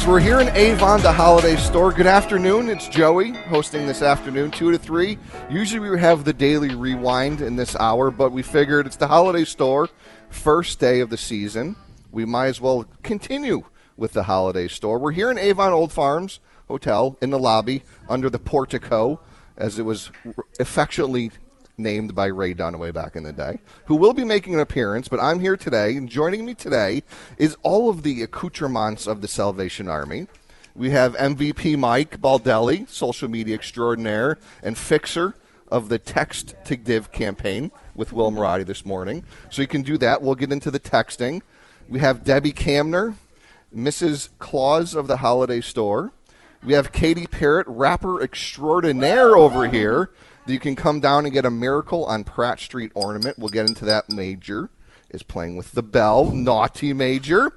So we're here in Avon, the holiday store. Good afternoon. It's Joey hosting this afternoon, 2 to 3. Usually we have the daily rewind in this hour, but we figured it's the holiday store, first day of the season. We might as well continue with the holiday store. We're here in Avon Old Farms Hotel in the lobby under the portico, as it was affectionately named by Ray Dunaway back in the day, who will be making an appearance. But I'm here today, and joining me today is all of the accoutrements of the Salvation Army. We have MVP Mike Baldelli, social media extraordinaire and fixer of the Text to Give campaign with Will Marotti this morning. So you can do that. We'll get into the texting. We have Debbie Camner, Mrs. Claus of the Holiday Store. We have Katie Parrott, rapper extraordinaire over here. You can come down and get a Miracle on Pratt Street ornament. We'll get into that. Major is playing with the bell. Naughty Major.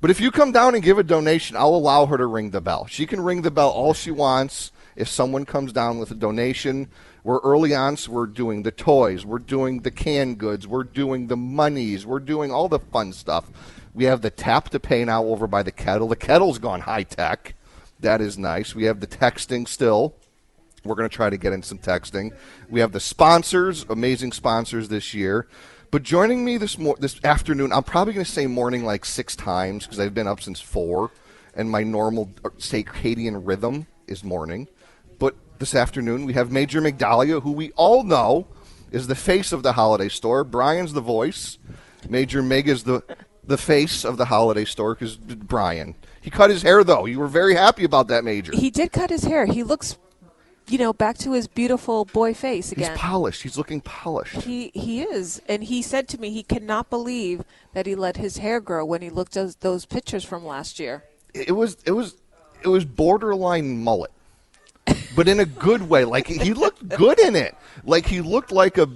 But if you come down and give a donation, I'll allow her to ring the bell. She can ring the bell all she wants. If someone comes down with a donation, we're early on, so we're doing the toys, we're doing the canned goods, we're doing the monies, we're doing all the fun stuff. We have the tap to pay now over by the kettle. The kettle's gone high tech. That is nice. We have the texting still. We're going to try to get in some texting. We have the sponsors, amazing sponsors this year. But joining me this mo- this afternoon, I'm probably going to say morning like six times because I've been up since four, and my normal uh, circadian rhythm is morning. But this afternoon we have Major Migdalia, who we all know is the face of the holiday store. Brian's the voice. Major Mig is the the face of the holiday store because Brian. He cut his hair though. You were very happy about that, Major. He did cut his hair. He looks, you know, back to his beautiful boy face again. He's polished. He's looking polished. He he is, and he said to me he cannot believe that he let his hair grow when he looked at those pictures from last year. It was it was it was borderline mullet, but in a good way. Like he looked good in it. Like he looked like a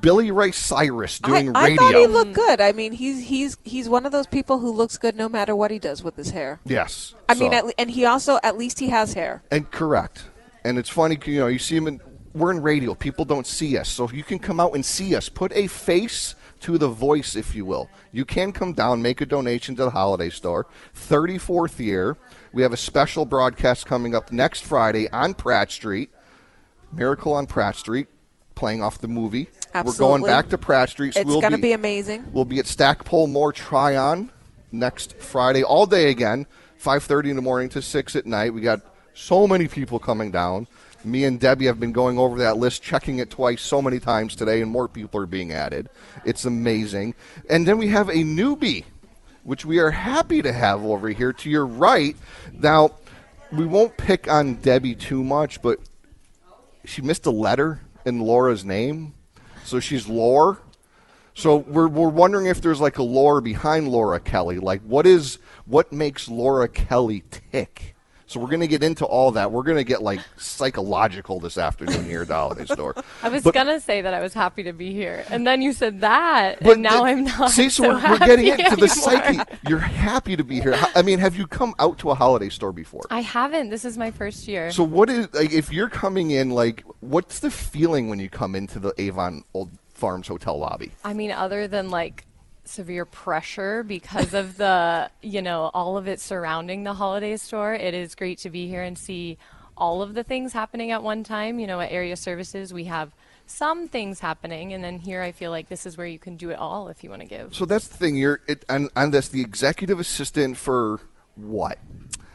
Billy Ray Cyrus doing I, I radio. thought he looked good. I mean, he's he's he's one of those people who looks good no matter what he does with his hair. yes, I mean, at, and he also at least he has hair. and correct. And it's funny, you know, you see him in. We're in radio. People don't see us, so if you can come out and see us, put a face to the voice, if you will. You can come down, make a donation to the holiday store. 34th year. We have a special broadcast coming up next Friday on Pratt Street. Miracle on Pratt Street, playing off the movie. We're going back to Pratt Street. so It's we'll going to be amazing. We'll be at Stackpole Moore Tryon next Friday, all day again, 5.30 in the morning to 6 at night. We got so many people coming down. Me and Debbie have been going over that list, checking it twice so many times today, and more people are being added. It's amazing. And then we have a newbie, which we are happy to have over here to your right. Now, we won't pick on Debbie too much, but she missed a letter in Laura's name. So she's Lore. So we're, we're wondering if there's like a lore behind Laura Kelly. Like what is what makes Laura Kelly tick? So we're going to get into all that. We're going to get like psychological this afternoon here at the holiday store. I was But- gonna say that I was happy to be here, and then you said that, But and now th- I'm not. See, so, so we're, we're getting into the psyche. You're happy to be here. I mean, have you come out to a holiday store before? I haven't. This is my first year. So what is like if you're coming in like what's the feeling when you come into the Avon Old Farms Hotel lobby? I mean, other than like severe pressure because of the, you know, all of it surrounding the holiday store. It is great to be here and see all of the things happening at one time. You know, at area services, we have some things happening, and then here I feel like this is where you can do it all if you want to give. So that's the thing. You're it, and, and that's the executive assistant for what?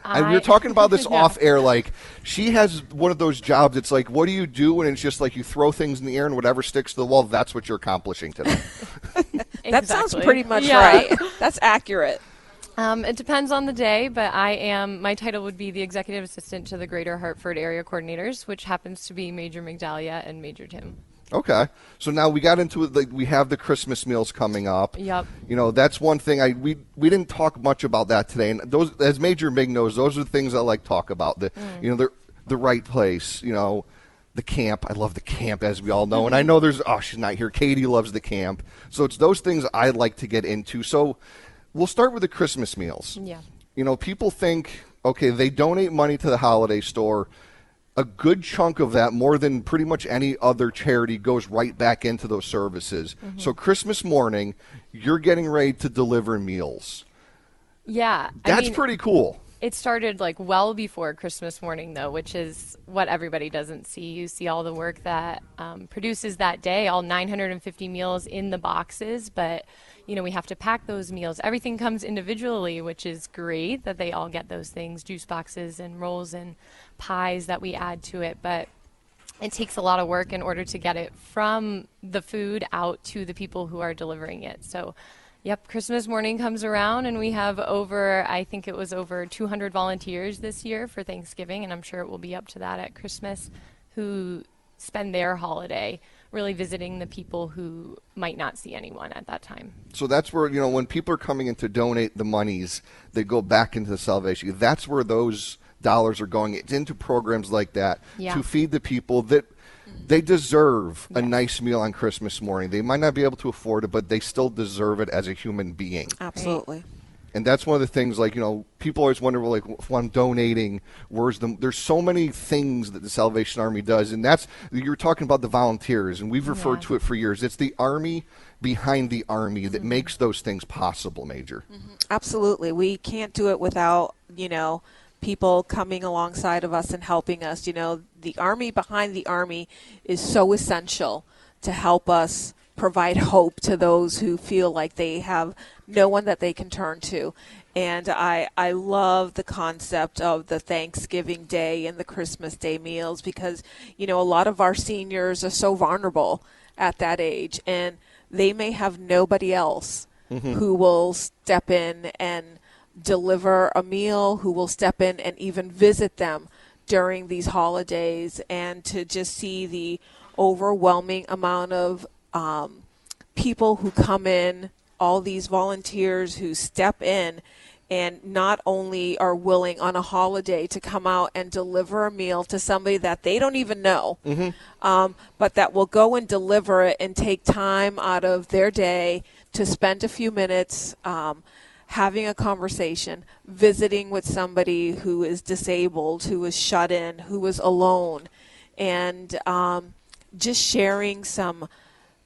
and we I- were talking about this Yeah. off air. Like she has one of those jobs. It's like, what do you do? And it's just like you throw things in the air, and whatever sticks to the wall, that's what you're accomplishing today. That sounds pretty much Yeah. right. That's accurate. Um, it depends on the day, but I am, my title would be the executive assistant to the Greater Hartford Area Coordinators, which happens to be Major Migdalia and Major Tim. okay. So now we got into it. Like we have the Christmas meals coming up. Yep. You know, that's one thing. I we we didn't talk much about that today. And those, as Major Mig knows, those are the things I like talk about. The you know the the right place. You know. The camp. I love the camp, as we all know. And I know there's, oh, she's not here. Katie loves the camp. So it's those things I like to get into. So we'll start with the Christmas meals. Yeah. You know, people think, okay, they donate money to the holiday store. A good chunk of that, more than pretty much any other charity, goes right back into those services. Mm-hmm. So Christmas morning, you're getting ready to deliver meals. Yeah. I That's mean, pretty cool. It started like well before Christmas morning, though, which is what everybody doesn't see. You see all the work that um, produces that day, all 950 meals in the boxes, but you know we have to pack those meals. Everything comes individually, which is great that they all get those things, juice boxes and rolls and pies that we add to it, but it takes a lot of work in order to get it from the food out to the people who are delivering it. So, yep, Christmas morning comes around and we have over, I think it was over 200 volunteers this year for Thanksgiving, and I'm sure it will be up to that at Christmas, who spend their holiday really visiting the people who might not see anyone at that time. So that's where, you know, when people are coming in to donate the monies, they go back into the salvation. That's where those dollars are going. It's into programs like that Yeah. to feed the people that they deserve a nice meal on Christmas morning. They might not be able to afford it, but they still deserve it as a human being. Absolutely. And that's one of the things, like, you know, people always wonder, well, like, if I'm donating, where's the. There's so many things that the Salvation Army does. And that's. You're talking about the volunteers, and we've referred Yeah. to it for years. It's the Army behind the Army that mm-hmm. makes those things possible, Major. Mm-hmm. Absolutely. We can't do it without, you know, people coming alongside of us and helping us. You know, the army behind the army is so essential to help us provide hope to those who feel like they have no one that they can turn to. And I, I love the concept of the Thanksgiving Day and the Christmas Day meals because, you know, a lot of our seniors are so vulnerable at that age and they may have nobody else mm-hmm. who will step in and deliver a meal, who will step in and even visit them during these holidays, and to just see the overwhelming amount of um, people who come in, all these volunteers who step in and not only are willing on a holiday to come out and deliver a meal to somebody that they don't even know, um, but that will go and deliver it and take time out of their day to spend a few minutes um, having a conversation, visiting with somebody who is disabled, who is shut in, who is alone, and um, just sharing some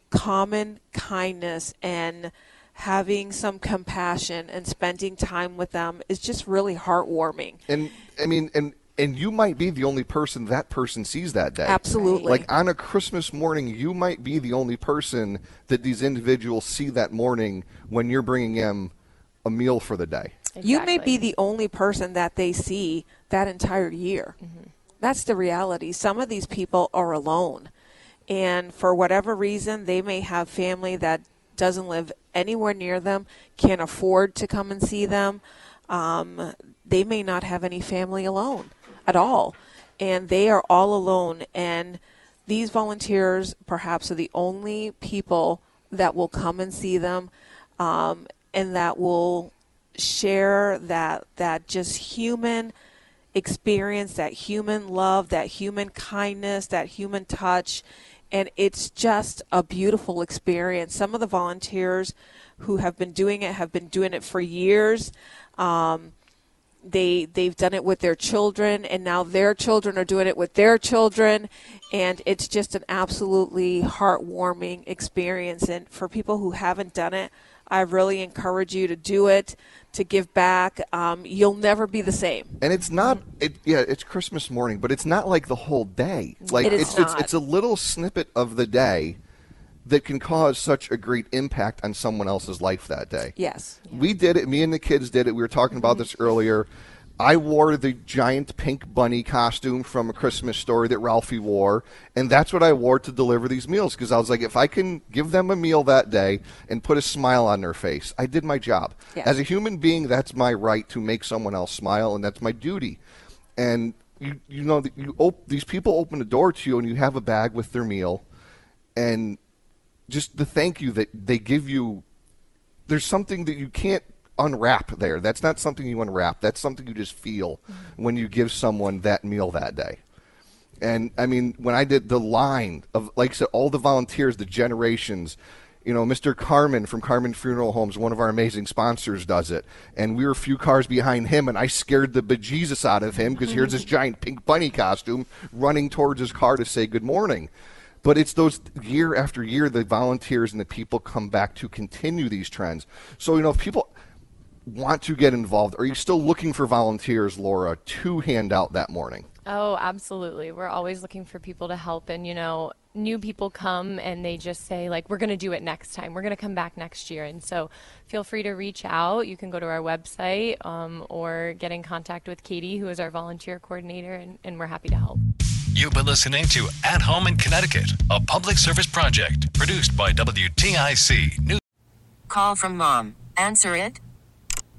common kindness and having some compassion and spending time with them is just really heartwarming. And, I mean, and. And you might be the only person that person sees that day. Absolutely. Like on a Christmas morning, you might be the only person that these individuals see that morning when you're bringing them a meal for the day. You may be the only person that they see that entire year. That's the reality. Some of these people are alone. And for whatever reason, they may have family that doesn't live anywhere near them, can't afford to come and see them. Um, they may not have any family alone at all. And they are all alone. And these volunteers perhaps are the only people that will come and see them um, and that will share that that just human experience that human love that human kindness that human touch. And it's just a beautiful experience. Some of the volunteers who have been doing it have been doing it for years. Um, they they've done it with their children and now their children are doing it with their children. And it's just an absolutely heartwarming experience. And for people who haven't done it I really encourage you to do it, to give back. Um, you'll never be the same. And it's not, it, yeah, it's Christmas morning, but it's not like the whole day. Like It is it's, it's not. it's a little snippet of the day that can cause such a great impact on someone else's life that day. Yes. We did it. Me and the kids did it. We were talking about this earlier. I wore the giant pink bunny costume from a Christmas story that Ralphie wore, and that's what I wore to deliver these meals because I was like, if I can give them a meal that day and put a smile on their face, I did my job. Yes. As a human being, that's my right to make someone else smile, and that's my duty. And you, you know, you op- these people open the door to you, and you have a bag with their meal, and just the thank you that they give you there's something that you can't unwrap there. That's not something you unwrap. That's something you just feel mm-hmm. when you give someone that meal that day. And I mean, when I did the line of, like I said, all the volunteers, the generations, you know, Mr. Carmon from Carmon Funeral Homes, one of our amazing sponsors, does it. And we were a few cars behind him, and I scared the bejesus out of him because here's this mm-hmm. giant pink bunny costume running towards his car to say good morning. But it's those year after year, the volunteers and the people come back to continue these trends. So, you know, if people want to get involved, are you still looking for volunteers, Laura, to hand out that morning? Oh, absolutely. We're always looking for people to help. And, you know, new people come and they just say, like, we're going to do it next time. We're going to come back next year. And so feel free to reach out. You can go to our website um, or get in contact with Katie, who is our volunteer coordinator, and, and we're happy to help. You've been listening to At Home in Connecticut, a public service project produced by WTIC News. Call from mom. Answer it.